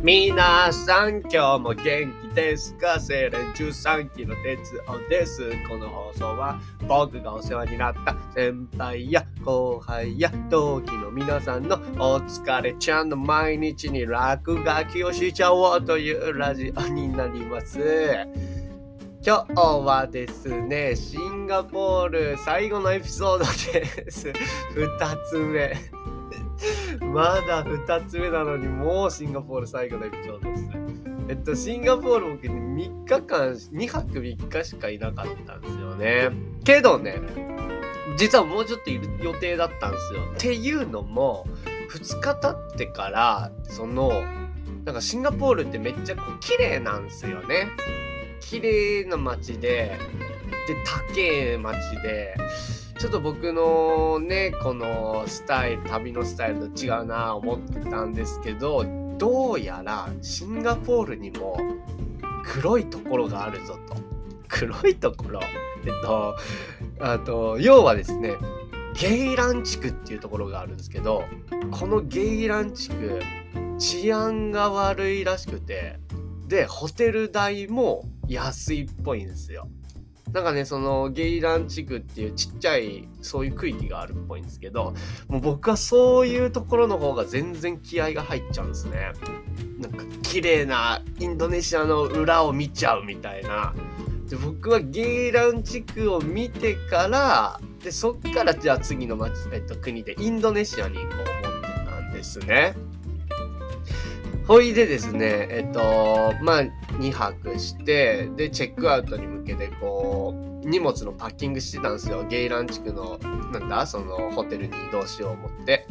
皆さん今日も元気ですか精錬13期の鉄夫です。この放送は僕がお世話になった先輩や後輩や同期の皆さんのお疲れちゃんの毎日に落書きをしちゃおうというラジオになります。今日はですね、シンガポール最後のエピソードです。2つ目。まだ2つ目なのにもうシンガポール最後のエピソードです。えっと、シンガポール僕ね、3日間、2泊3日しかいなかったんですよね。けどね、実はもうちょっといる予定だったんですよ。っていうのも、2日経ってから、その、なんかシンガポールってめっちゃこう綺麗なんですよね。綺麗な街で、で、高え街で、ちょっと僕のね、このスタイル、旅のスタイルと違うな思ってたんですけど、どうやらシンガポールにも黒いところがあるぞと。黒いところ？えっと、あと、要はですね、ゲイラン地区っていうところがあるんですけど、このゲイラン地区、治安が悪いらしくて、で、ホテル代も安いっぽいんですよ。なんかね、そのゲイラン地区っていうちっちゃいそういう区域があるっぽいんですけど、もう僕はそういうところの方が全然気合が入っちゃうんですね。なんか綺麗なインドネシアの裏を見ちゃうみたいな。で僕はゲイラン地区を見てから、で、そっからじゃあ次の町、えっと、国でインドネシアに行こう思ってたんですね。ほいでですね、えっと、まあ、2泊して、で、チェックアウトに向けて、こう、荷物のパッキングしてたんですよ。ゲイラン地区の、なんだ、その、ホテルに移動しよう思って。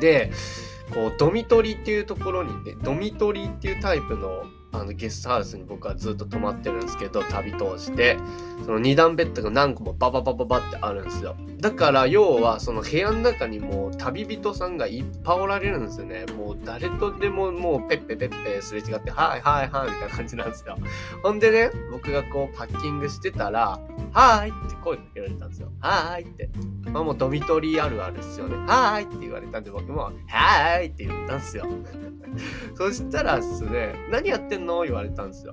で、こう、ドミトリっていうところにね、ドミトリっていうタイプの、あの、ゲストハウスに僕はずっと泊まってるんですけど、旅通して、その2段ベッドが何個もバババババってあるんですよ。だから、要は、その部屋の中にもう旅人さんがいっぱいおられるんですよね。もう誰とでももうペッペペッペすれ違って、はいはいはいみたいな感じなんですよ。ほんでね、僕がこうパッキングしてたら、はーいって声かけられたんですよ。はーいって。まあもうドミトリーあるあるですよね。はーいって言われたんで僕も、はーいって言ったんですよ。そしたらですね、何やってんの？言われたんですよ。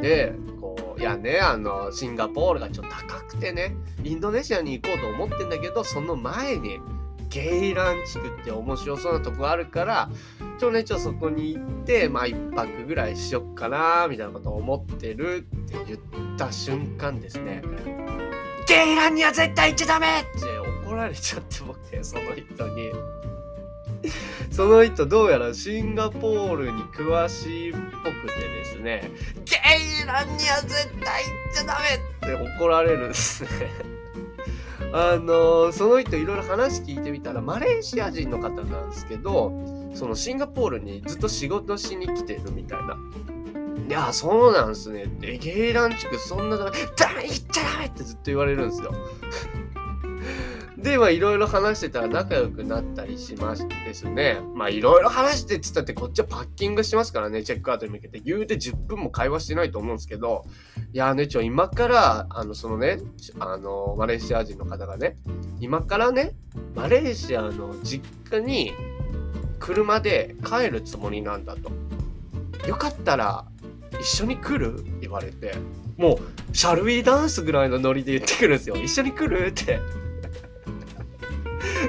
で、こう、いやね、あの、シンガポールがちょっと高くてね、インドネシアに行こうと思ってんだけど、その前に、ゲイラン地区って面白そうなとこあるから、ちょねちょそこに行って、まあ一泊ぐらいしよっかな、みたいなことを思ってるって言った瞬間ですね、ゲイランには絶対行っちゃダメって怒られちゃって僕ね、その人に。その人どうやらシンガポールに詳しいっぽくてですね、ゲイランには絶対行っちゃダメって怒られるんですね。あのその人いろいろ話聞いてみたらマレーシア人の方なんですけどそのシンガポールにずっと仕事しに来てるみたいな。いやそうなんすねってゲイラン地区そんなダメダメ行っちゃダメってずっと言われるんですよ。でまあいろいろ話してたら仲良くなったりしましてですね。まあいろいろ話してっつったってこっちはパッキングしますからね。チェックアウトに向けて。言うて10分も会話してないと思うんですけど。いやねちょ今からあのそのねあのマレーシア人の方がね。今からねマレーシアの実家に車で帰るつもりなんだと。よかったら一緒に来る？言われて。もうシャルウィーダンスぐらいのノリで言ってくるんですよ。一緒に来る？って。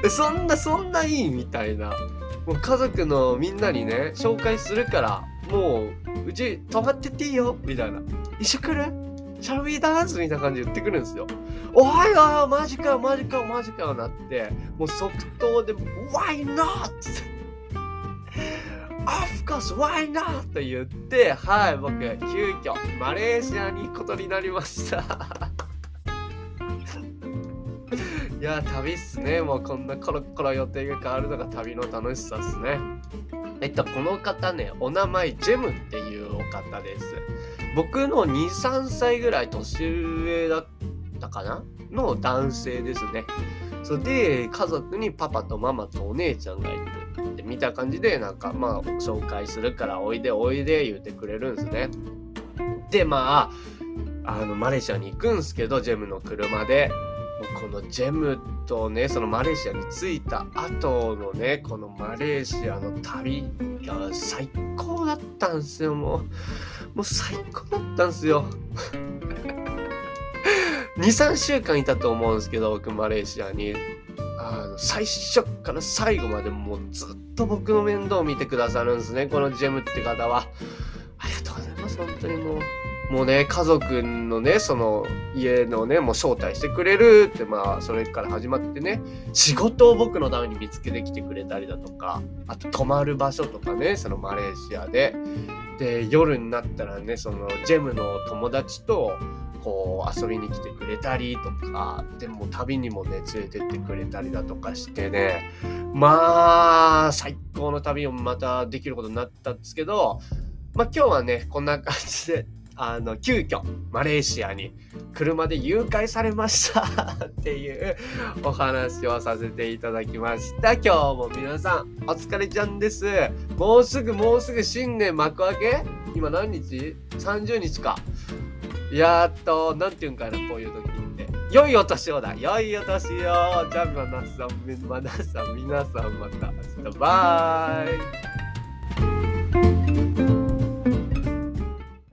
そんなそんないいみたいなもう家族のみんなにね紹介するからもううち泊まってっていいよみたいな一緒来る？シャルウィーダンスみたいな感じで言ってくるんですよ。おはようマジかよマジかよマジかよなってもう即答で Why not? Of course, why not? と言って、はい、僕、急遽、マレーシアに行くことになりました。いや、旅っすね。もうこんなコロコロ予定が変わるのが旅の楽しさっすね。えっと、この方ね、お名前、ジェムっていうお方です。僕の2、3歳ぐらい年上だったかな？の男性ですね。そで、家族にパパとママとお姉ちゃんがいる。って見た感じで、なんか、まあ、紹介するから、おいでおいで言ってくれるんですね。で、まあ、あの、マレーシアに行くんすけど、ジェムの車で。このジェムとね、そのマレーシアに着いた後のね、このマレーシアの旅が最高だったんすよ、もう。もう最高だったんすよ。2、3週間いたと思うんですけど、僕マレーシアに。あの最初から最後までもうずっと僕の面倒を見てくださるんですね、このジェムって方は。ありがとうございます、本当にもう。もうね、家族のね、その家のね、もう招待してくれるって、まあ、それから始まってね、仕事を僕のために見つけてきてくれたりだとか、あと泊まる場所とかね、そのマレーシアで。で、夜になったらね、そのジェムの友達と、こう遊びに来てくれたりとかでも旅にもね連れてってくれたりだとかしてねまあ最高の旅をまたできることになったんですけどまあ今日はねこんな感じであの急遽マレーシアに車で誘拐されました っていうお話をさせていただきました。今日も皆さんお疲れちゃんです。もうすぐもうすぐ新年幕開け？今何日 ?30 日か。やっと、なんていうんかな、こういう時って。良いお年をだ。良いお年を。じゃあ、皆さん、皆さん、皆さんまた明日。バイ。